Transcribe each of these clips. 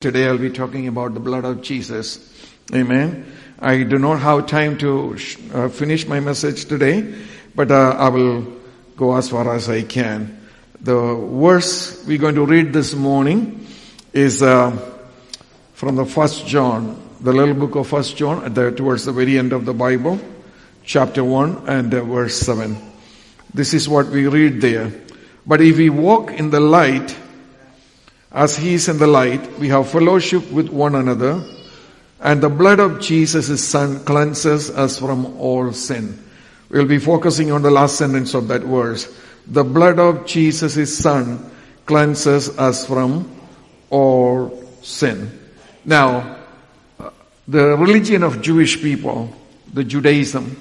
Today I'll be talking about the blood of Jesus. Amen. I do not have time to uh, finish my message today, but uh, I will go as far as I can. The verse we're going to read this morning is uh, from the first John, the little book of first John, the, towards the very end of the Bible, chapter 1 and uh, verse 7. This is what we read there. But if we walk in the light, as he is in the light, we have fellowship with one another, and the blood of Jesus, his son, cleanses us from all sin. We'll be focusing on the last sentence of that verse. The blood of Jesus, his son, cleanses us from all sin. Now, the religion of Jewish people, the Judaism,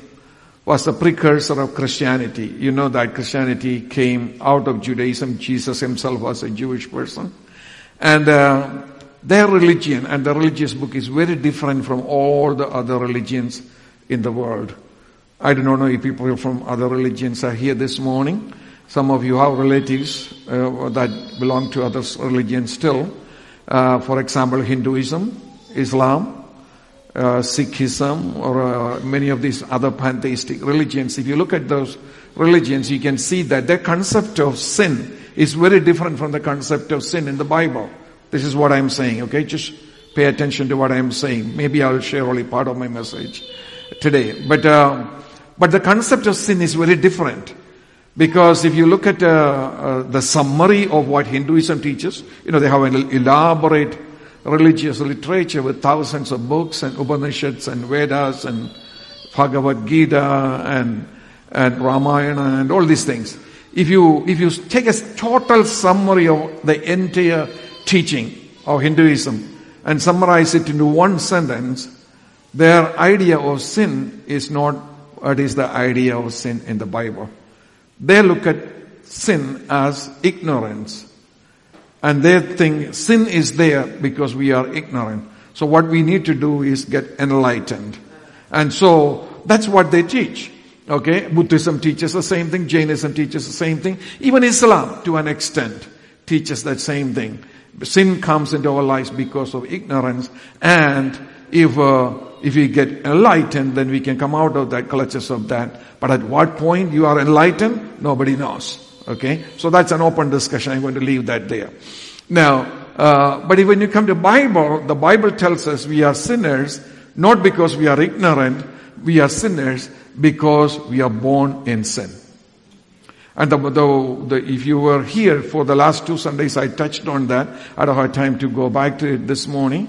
was the precursor of Christianity. You know that Christianity came out of Judaism. Jesus himself was a Jewish person. And uh, their religion and the religious book is very different from all the other religions in the world. I do not know if people from other religions are here this morning. Some of you have relatives uh, that belong to other religions still. Uh, for example, Hinduism, Islam, uh, Sikhism, or uh, many of these other pantheistic religions. If you look at those religions, you can see that their concept of sin is very different from the concept of sin in the Bible. This is what I'm saying, okay? Just pay attention to what I'm saying. Maybe I'll share only part of my message today. But, uh, but the concept of sin is very different. Because if you look at uh, uh, the summary of what Hinduism teaches, you know, they have an elaborate religious literature with thousands of books and Upanishads and Vedas and Bhagavad Gita and, and Ramayana and all these things if you, if you take a total summary of the entire teaching of Hinduism and summarize it into one sentence, their idea of sin is not what is the idea of sin in the Bible. They look at sin as ignorance. And they think sin is there because we are ignorant. So what we need to do is get enlightened. And so that's what they teach. Okay, Buddhism teaches the same thing, Jainism teaches the same thing, even Islam to an extent teaches that same thing. Sin comes into our lives because of ignorance and if, uh, if we get enlightened, then we can come out of that clutches of that. But at what point you are enlightened, nobody knows. Okay, so that's an open discussion. I'm going to leave that there. Now, uh, but when you come to Bible, the Bible tells us we are sinners not because we are ignorant, we are sinners because we are born in sin. And the, the, the, if you were here for the last two Sundays, I touched on that. I don't have time to go back to it this morning.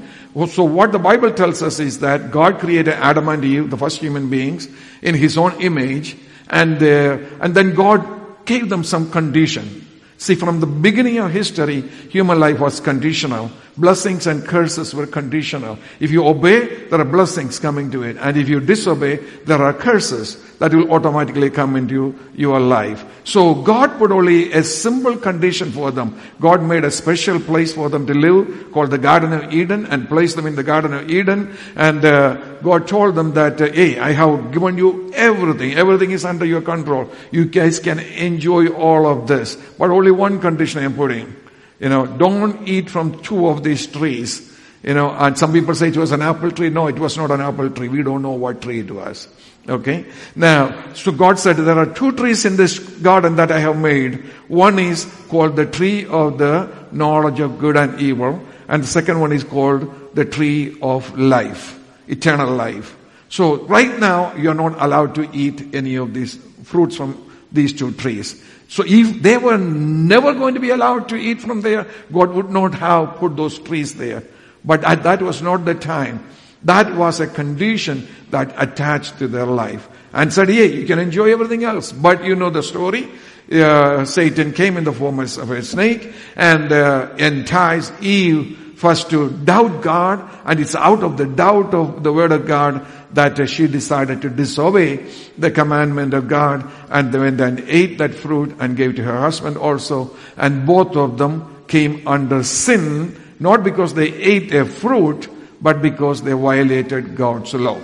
So what the Bible tells us is that God created Adam and Eve, the first human beings, in His own image, and uh, and then God gave them some condition. See, from the beginning of history, human life was conditional. Blessings and curses were conditional. If you obey, there are blessings coming to it. And if you disobey, there are curses that will automatically come into your life. So God put only a simple condition for them. God made a special place for them to live called the Garden of Eden and placed them in the Garden of Eden. And uh, God told them that, uh, hey, I have given you everything. Everything is under your control. You guys can enjoy all of this. But only one condition I am putting. You know, don't eat from two of these trees. You know, and some people say it was an apple tree. No, it was not an apple tree. We don't know what tree it was. Okay. Now, so God said there are two trees in this garden that I have made. One is called the tree of the knowledge of good and evil. And the second one is called the tree of life, eternal life. So right now, you're not allowed to eat any of these fruits from these two trees. So if they were never going to be allowed to eat from there, God would not have put those trees there. But that was not the time. That was a condition that attached to their life. And said, yeah, you can enjoy everything else. But you know the story. Uh, Satan came in the form of a snake and uh, enticed Eve first to doubt God, and it's out of the doubt of the word of God that she decided to disobey the commandment of God, and and ate that fruit and gave to her husband also, and both of them came under sin, not because they ate a fruit, but because they violated God's law.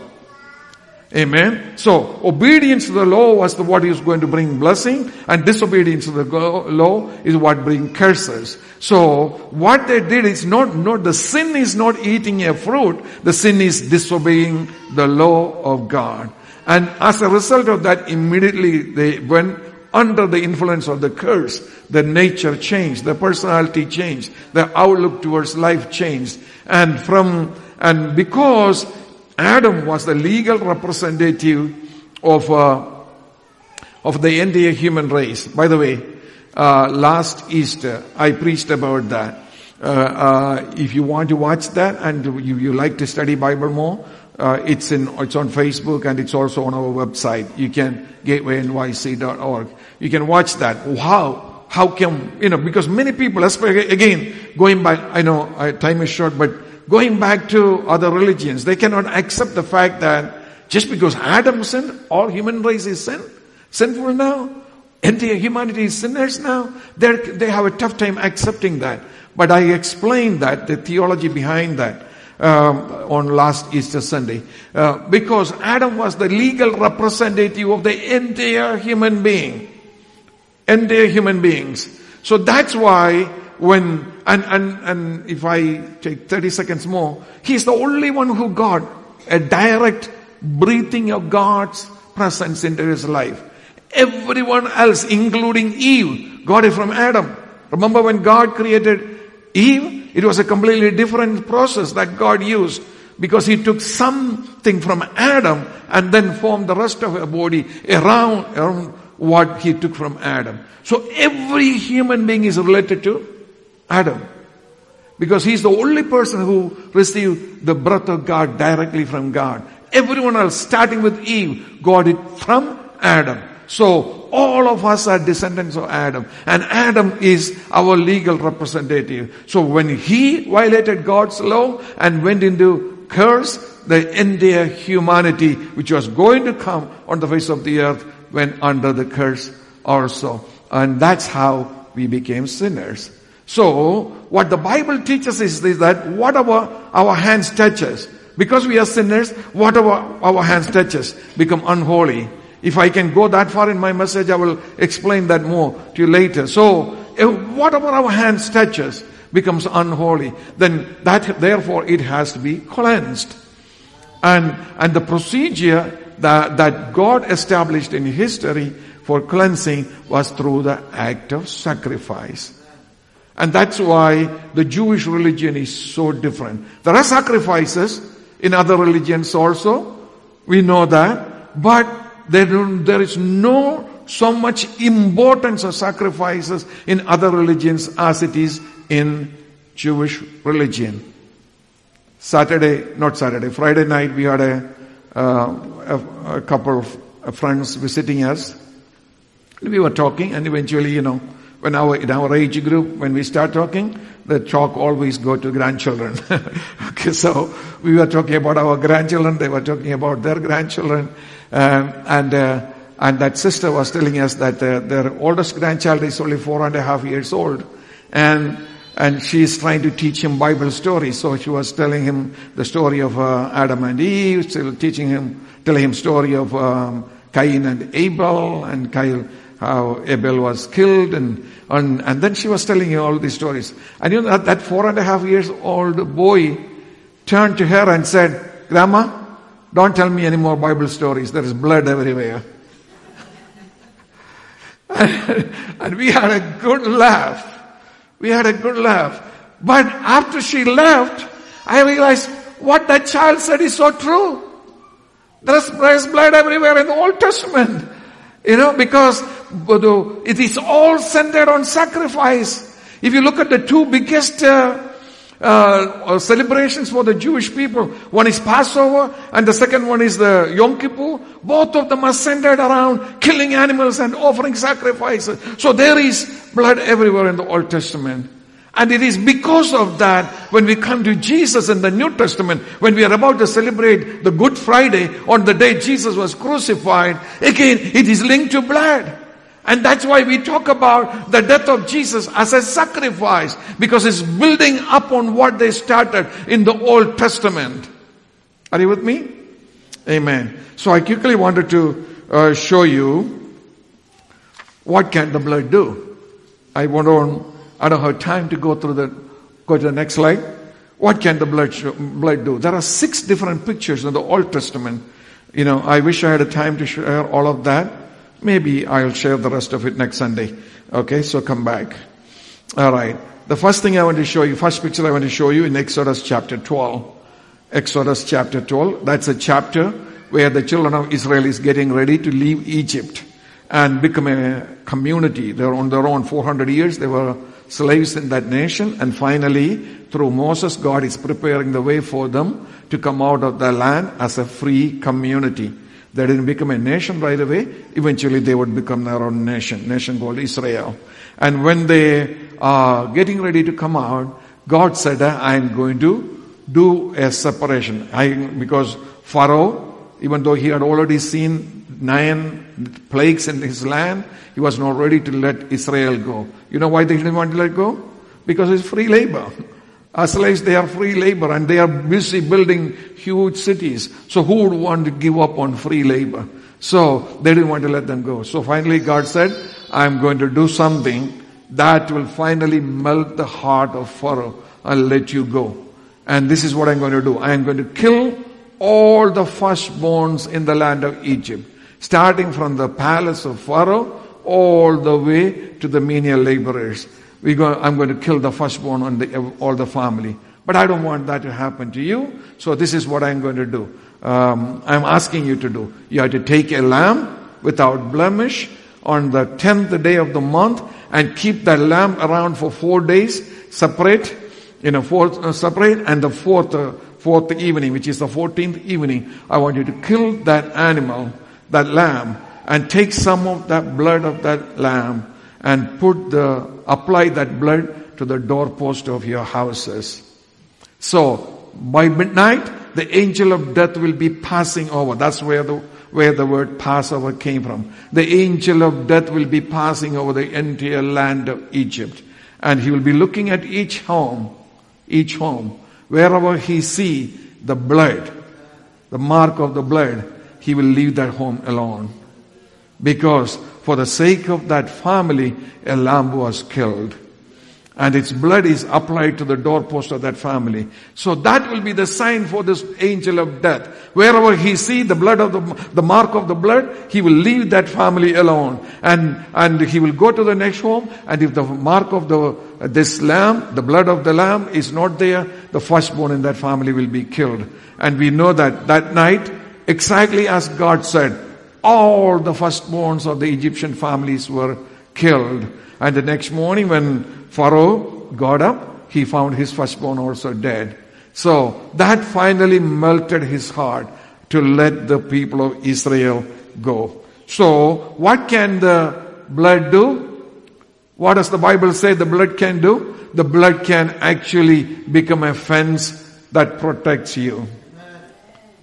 Amen. So obedience to the law was the, what is going to bring blessing and disobedience to the law is what bring curses. So what they did is not, not, the sin is not eating a fruit. The sin is disobeying the law of God. And as a result of that, immediately they went under the influence of the curse. The nature changed, the personality changed, the outlook towards life changed. And from, and because Adam was the legal representative of, uh, of the entire human race. By the way, uh, last Easter, I preached about that. Uh, uh if you want to watch that and you, you like to study Bible more, uh, it's in, it's on Facebook and it's also on our website. You can, gatewaynyc.org. You can watch that. How, how come, you know, because many people, especially again, going by, I know time is short, but going back to other religions. They cannot accept the fact that just because Adam sinned, all human race is sin, sinful now. Entire humanity is sinners now. They're, they have a tough time accepting that. But I explained that, the theology behind that, um, on last Easter Sunday. Uh, because Adam was the legal representative of the entire human being. Entire human beings. So that's why when and, and, and if I take 30 seconds more, he's the only one who got a direct breathing of God's presence into his life. Everyone else, including Eve, got it from Adam. Remember when God created Eve? It was a completely different process that God used because he took something from Adam and then formed the rest of her body around, around what he took from Adam. So every human being is related to Adam. Because he's the only person who received the breath of God directly from God. Everyone else, starting with Eve, got it from Adam. So all of us are descendants of Adam. And Adam is our legal representative. So when he violated God's law and went into curse, the entire humanity which was going to come on the face of the earth went under the curse also. And that's how we became sinners. So, what the Bible teaches is, is that whatever our hands touches, because we are sinners, whatever our hands touches become unholy. If I can go that far in my message, I will explain that more to you later. So, whatever our hands touches becomes unholy, then that, therefore, it has to be cleansed. And, and the procedure that, that God established in history for cleansing was through the act of sacrifice. And that's why the Jewish religion is so different. There are sacrifices in other religions also. We know that. But there, is no so much importance of sacrifices in other religions as it is in Jewish religion. Saturday, not Saturday, Friday night we had a, uh, a, a couple of friends visiting us. We were talking and eventually, you know, when our, in our age group, when we start talking, the talk always go to grandchildren. okay, so we were talking about our grandchildren, they were talking about their grandchildren, um, and uh, and that sister was telling us that uh, their oldest grandchild is only four and a half years old, and and she's trying to teach him Bible stories. So she was telling him the story of uh, Adam and Eve, still teaching him, telling him story of um, Cain and Abel, and Cain how Abel was killed and, and, and then she was telling you all these stories. And you know that, that four and a half years old boy turned to her and said, Grandma, don't tell me any more Bible stories. There is blood everywhere. and, we had a good laugh. We had a good laugh. But after she left, I realized what that child said is so true. There's blood everywhere in the Old Testament. You know, because it is all centered on sacrifice. If you look at the two biggest uh, uh, celebrations for the Jewish people, one is Passover and the second one is the Yom Kippur. Both of them are centered around killing animals and offering sacrifices. So there is blood everywhere in the Old Testament. And it is because of that when we come to Jesus in the New Testament, when we are about to celebrate the Good Friday on the day Jesus was crucified, again, it is linked to blood. And that's why we talk about the death of Jesus as a sacrifice, because it's building up on what they started in the Old Testament. Are you with me? Amen. So I quickly wanted to uh, show you what can the blood do. I won't, I don't have time to go through the, go to the next slide. What can the blood, show, blood do? There are six different pictures in the Old Testament. You know, I wish I had a time to share all of that. Maybe I'll share the rest of it next Sunday. Okay, so come back. Alright. The first thing I want to show you, first picture I want to show you in Exodus chapter 12. Exodus chapter 12. That's a chapter where the children of Israel is getting ready to leave Egypt and become a community. They're on their own 400 years. They were slaves in that nation. And finally, through Moses, God is preparing the way for them to come out of the land as a free community. They didn't become a nation right away. Eventually they would become their own nation, nation called Israel. And when they are getting ready to come out, God said, I'm going to do a separation. I, because Pharaoh, even though he had already seen nine plagues in his land, he was not ready to let Israel go. You know why they didn't want to let go? Because it's free labor. As slaves, they are free labor and they are busy building huge cities. So who would want to give up on free labor? So they didn't want to let them go. So finally God said, I'm going to do something that will finally melt the heart of Pharaoh. I'll let you go. And this is what I'm going to do. I am going to kill all the firstborns in the land of Egypt, starting from the palace of Pharaoh all the way to the menial laborers. We go, I'm going to kill the firstborn on the, all the family. But I don't want that to happen to you. So this is what I'm going to do. Um, I'm asking you to do. You have to take a lamb without blemish on the tenth day of the month and keep that lamb around for four days, separate in a fourth uh, separate and the fourth uh, fourth evening which is the 14th evening i want you to kill that animal that lamb and take some of that blood of that lamb and put the apply that blood to the doorpost of your houses so by midnight the angel of death will be passing over that's where the where the word Passover came from. The angel of death will be passing over the entire land of Egypt. And he will be looking at each home each home. Wherever he see the blood, the mark of the blood, he will leave that home alone. Because for the sake of that family, a lamb was killed and its blood is applied to the doorpost of that family. So that will be the sign for this angel of death. Wherever he see the blood of the, the mark of the blood, he will leave that family alone. And, and he will go to the next home, and if the mark of the, this lamb, the blood of the lamb is not there, the firstborn in that family will be killed. And we know that that night, exactly as God said, all the firstborns of the Egyptian families were killed. And the next morning when Pharaoh got up, he found his firstborn also dead. So that finally melted his heart to let the people of Israel go. So what can the blood do? What does the Bible say the blood can do? The blood can actually become a fence that protects you.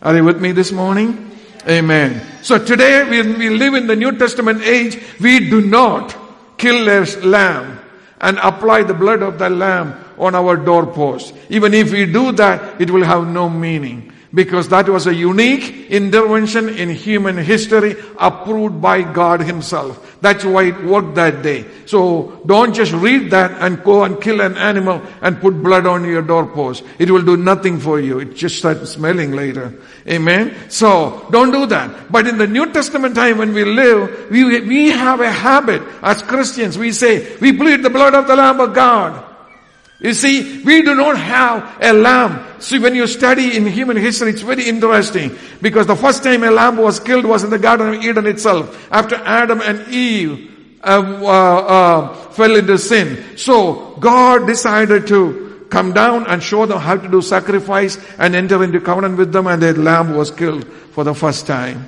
Are you with me this morning? Amen. So today when we live in the New Testament age, we do not kill a lamb and apply the blood of the lamb on our doorpost. Even if we do that, it will have no meaning because that was a unique intervention in human history approved by God himself. That's why it worked that day. So don't just read that and go and kill an animal and put blood on your doorpost. It will do nothing for you. It just starts smelling later. Amen. So don't do that. But in the New Testament time when we live, we, we have a habit as Christians. We say, we plead the blood of the Lamb of God. You see, we do not have a lamb. See, when you study in human history, it's very interesting because the first time a lamb was killed was in the Garden of Eden itself, after Adam and Eve uh, uh, uh, fell into sin. So God decided to come down and show them how to do sacrifice and enter into covenant with them, and the lamb was killed for the first time.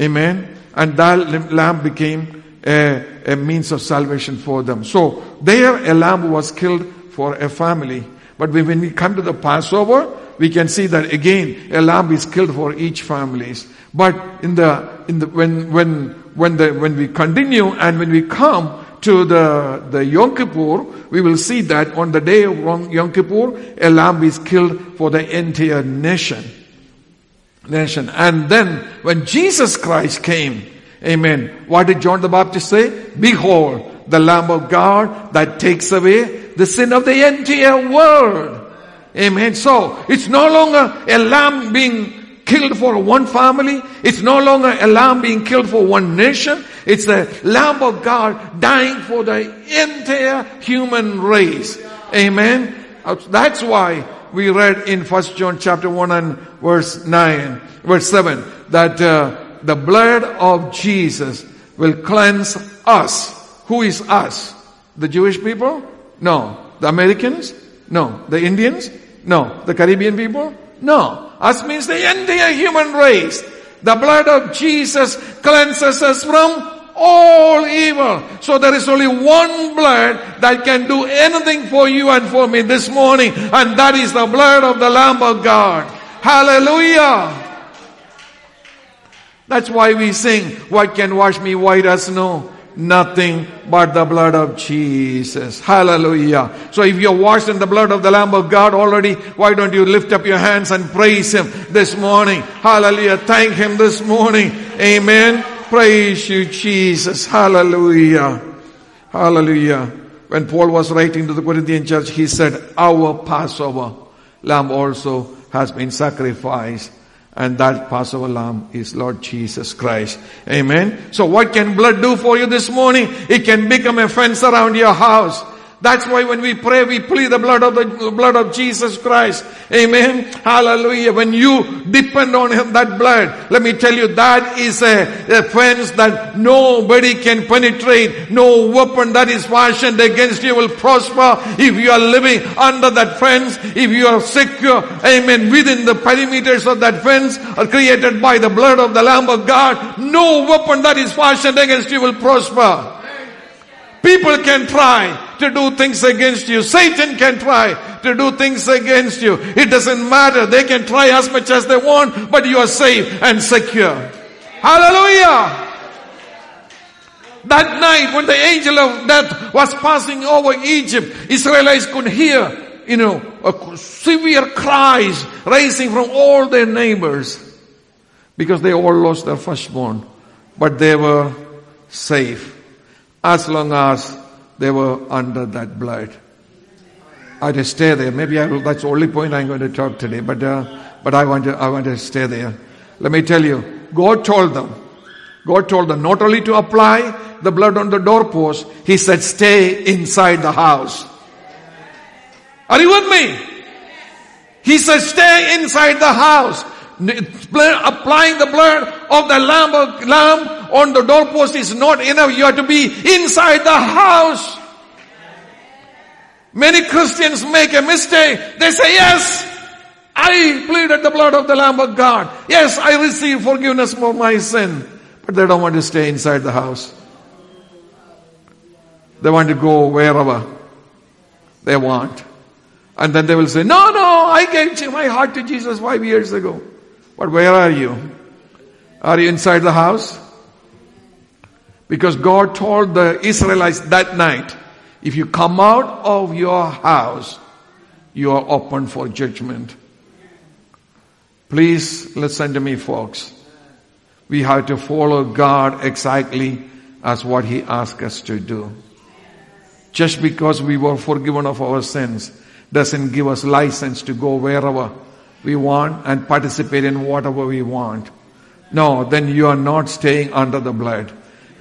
Amen. And that lamb became a, a means of salvation for them. So there a lamb was killed for a family. But when we come to the Passover, we can see that again a lamb is killed for each families. But in the in the when when when the when we continue and when we come to the the Yom Kippur, we will see that on the day of Yom Kippur, a lamb is killed for the entire nation. nation. And then when Jesus Christ came, amen, what did John the Baptist say? Behold, the Lamb of God that takes away the sin of the entire world. Amen. So, it's no longer a lamb being killed for one family. It's no longer a lamb being killed for one nation. It's the Lamb of God dying for the entire human race. Amen. That's why we read in First John chapter 1 and verse 9, verse 7, that uh, the blood of Jesus will cleanse us. Who is us? The Jewish people? No. The Americans? No. The Indians? No. The Caribbean people? No. Us means the entire human race. The blood of Jesus cleanses us from all evil. So there is only one blood that can do anything for you and for me this morning, and that is the blood of the Lamb of God. Hallelujah. That's why we sing, What can wash me white as snow? Nothing but the blood of Jesus. Hallelujah. So if you're washed in the blood of the Lamb of God already, why don't you lift up your hands and praise Him this morning? Hallelujah. Thank Him this morning. Amen. Praise you, Jesus. Hallelujah. Hallelujah. When Paul was writing to the Corinthian church, he said, Our Passover lamb also has been sacrificed. And that Passover lamb is Lord Jesus Christ. Amen. So what can blood do for you this morning? It can become a fence around your house. That's why when we pray, we plead the blood of the blood of Jesus Christ. Amen. Hallelujah. When you depend on him, that blood, let me tell you, that is a, a fence that nobody can penetrate. No weapon that is fashioned against you will prosper if you are living under that fence, if you are secure, amen, within the perimeters of that fence are created by the blood of the Lamb of God. No weapon that is fashioned against you will prosper. People can try to do things against you. Satan can try to do things against you. It doesn't matter. They can try as much as they want, but you are safe and secure. Hallelujah. That night when the angel of death was passing over Egypt, Israelites could hear, you know, a severe cries rising from all their neighbors because they all lost their firstborn, but they were safe as long as they were under that blood. I just stay there. Maybe I will, that's the only point I'm going to talk today, but, uh, but I want to, I want to stay there. Let me tell you, God told them, God told them not only to apply the blood on the doorpost, He said stay inside the house. Are you with me? He said stay inside the house. Applying the blood of the lamb, of, lamb on the doorpost is not enough. You have to be inside the house. Many Christians make a mistake. They say, yes, I pleaded the blood of the Lamb of God. Yes, I received forgiveness for my sin. But they don't want to stay inside the house. They want to go wherever they want. And then they will say, no, no, I gave my heart to Jesus five years ago. But where are you? Are you inside the house? Because God told the Israelites that night, if you come out of your house, you are open for judgment. Please listen to me, folks. We have to follow God exactly as what He asked us to do. Just because we were forgiven of our sins doesn't give us license to go wherever we want and participate in whatever we want. No, then you are not staying under the blood.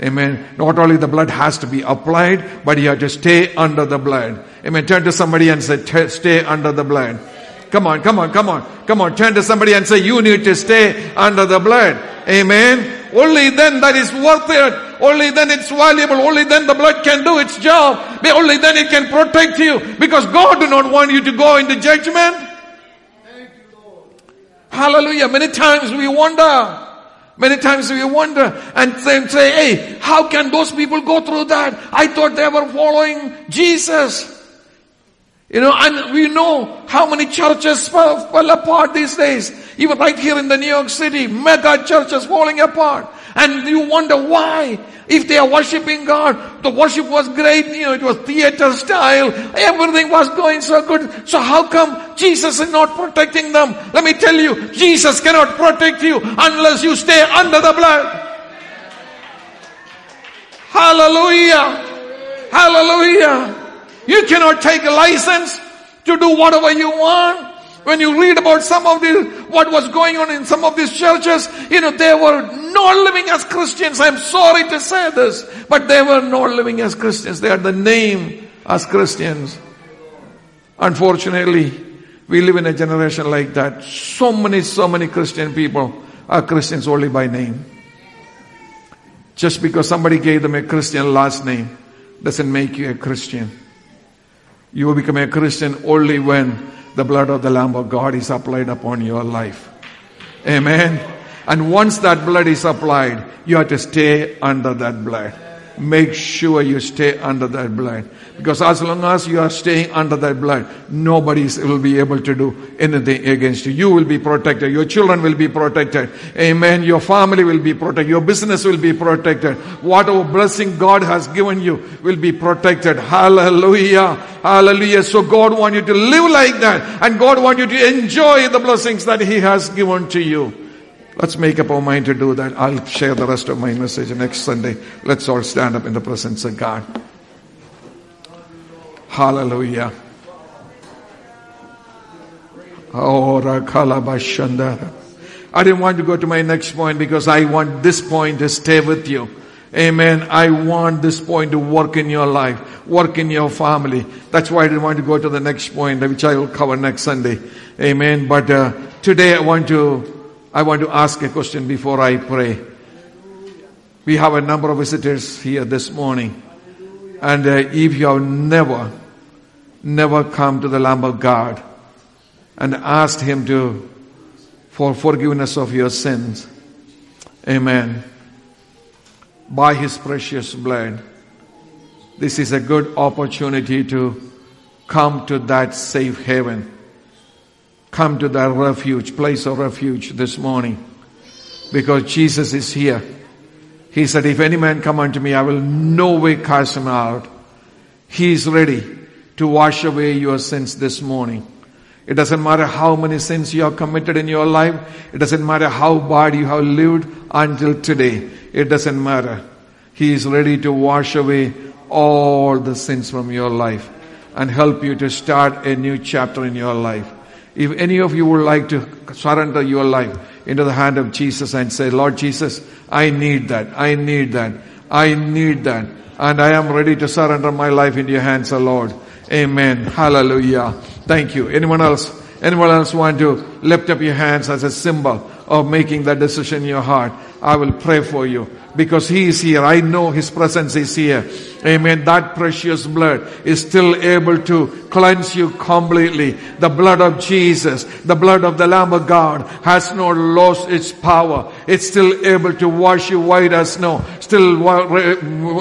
Amen. Not only the blood has to be applied, but you have to stay under the blood. Amen. Turn to somebody and say, stay under the blood. Come on, come on, come on, come on. Turn to somebody and say, you need to stay under the blood. Amen. Only then that is worth it. Only then it's valuable. Only then the blood can do its job. Only then it can protect you. Because God do not want you to go into judgment. Hallelujah. Many times we wonder. Many times we wonder and say, say, hey, how can those people go through that? I thought they were following Jesus. You know, and we know how many churches fell, fell apart these days. Even right here in the New York City, mega churches falling apart. And you wonder why. If they are worshiping God, the worship was great, you know, it was theater style, everything was going so good. So how come Jesus is not protecting them. Let me tell you, Jesus cannot protect you unless you stay under the blood. Hallelujah. Hallelujah. You cannot take a license to do whatever you want. When you read about some of the, what was going on in some of these churches, you know, they were not living as Christians. I'm sorry to say this, but they were not living as Christians. They had the name as Christians. Unfortunately, we live in a generation like that. So many, so many Christian people are Christians only by name. Just because somebody gave them a Christian last name doesn't make you a Christian. You will become a Christian only when the blood of the Lamb of God is applied upon your life. Amen. And once that blood is applied, you have to stay under that blood. Make sure you stay under that blood. Because as long as you are staying under that blood, nobody will be able to do anything against you. You will be protected. Your children will be protected. Amen. Your family will be protected. Your business will be protected. Whatever blessing God has given you will be protected. Hallelujah. Hallelujah. So God wants you to live like that. And God wants you to enjoy the blessings that He has given to you. Let's make up our mind to do that. I'll share the rest of my message next Sunday. Let's all stand up in the presence of God. Hallelujah. I didn't want to go to my next point because I want this point to stay with you. Amen. I want this point to work in your life, work in your family. That's why I didn't want to go to the next point, which I will cover next Sunday. Amen. But uh, today I want to, I want to ask a question before I pray. We have a number of visitors here this morning. And uh, if you have never never come to the Lamb of God and asked Him to, for forgiveness of your sins. Amen. By His precious blood. This is a good opportunity to come to that safe haven. Come to that refuge, place of refuge this morning. Because Jesus is here. He said, if any man come unto me, I will no way cast him out. He is ready to wash away your sins this morning. It doesn't matter how many sins you have committed in your life. It doesn't matter how bad you have lived until today. It doesn't matter. He is ready to wash away all the sins from your life and help you to start a new chapter in your life. If any of you would like to surrender your life into the hand of Jesus and say, Lord Jesus, I need that. I need that. I need that. And I am ready to surrender my life into your hands, O Lord. Amen. Hallelujah. Thank you. Anyone else? Anyone else want to lift up your hands as a symbol of making that decision in your heart? I will pray for you because He is here. I know His presence is here. Amen. That precious blood is still able to cleanse you completely. The blood of Jesus, the blood of the Lamb of God has not lost its power. It's still able to wash you white as snow. Still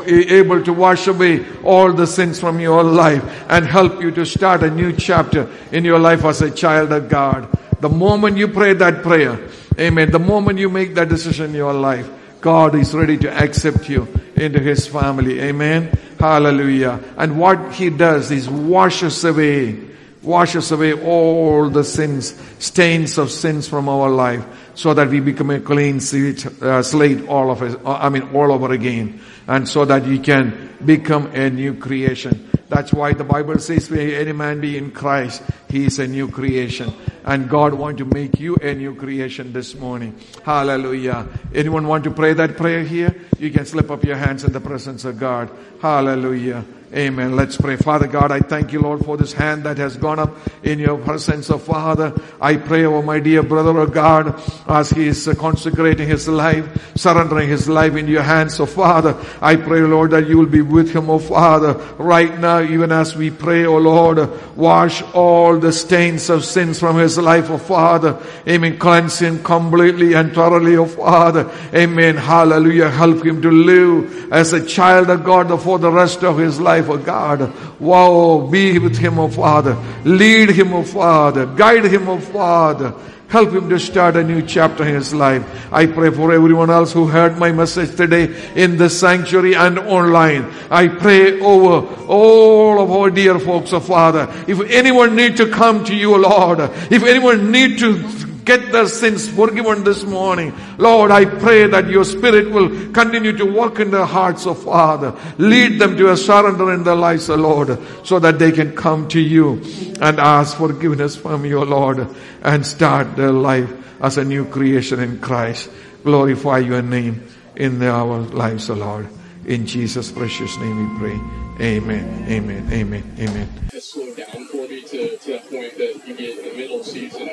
able to wash away all the sins from your life and help you to start a new chapter in your life as a child of God. The moment you pray that prayer, amen, the moment you make that decision in your life, God is ready to accept you into His family. Amen. Hallelujah. And what He does is washes away, washes away all the sins, stains of sins from our life so that we become a clean slate, uh, slate all of us, uh, I mean all over again. And so that you can become a new creation. That's why the Bible says, "May any man be in Christ, he is a new creation." And God want to make you a new creation this morning. Hallelujah. Anyone want to pray that prayer here? You can slip up your hands in the presence of God. Hallelujah. Amen. Let's pray. Father God, I thank you, Lord, for this hand that has gone up in your presence. of Father, I pray over my dear brother, of God, as he is consecrating his life, surrendering his life in your hands. So Father, I pray, Lord, that you will be with him, oh Father, right now, even as we pray, oh Lord, wash all the stains of sins from his life, oh Father. Amen. Cleanse him completely and thoroughly, oh Father. Amen. Hallelujah. Help him to live as a child of God for the rest of his life life, oh God. Wow, be with him, oh Father. Lead him, oh Father. Guide him, oh Father. Help him to start a new chapter in his life. I pray for everyone else who heard my message today in the sanctuary and online. I pray over all of our dear folks, oh Father. If anyone need to come to you, Lord, if anyone need to get their sins forgiven this morning. Lord, I pray that your spirit will continue to work in their hearts, oh Father. Lead them to a surrender in their lives, oh Lord, so that they can come to you and ask forgiveness from you, Lord, and start their life as a new creation in Christ. Glorify your name in our lives, O Lord. In Jesus' precious name we pray. Amen. Amen. Amen. Amen. Just slow down for me to, to point that you get in the middle season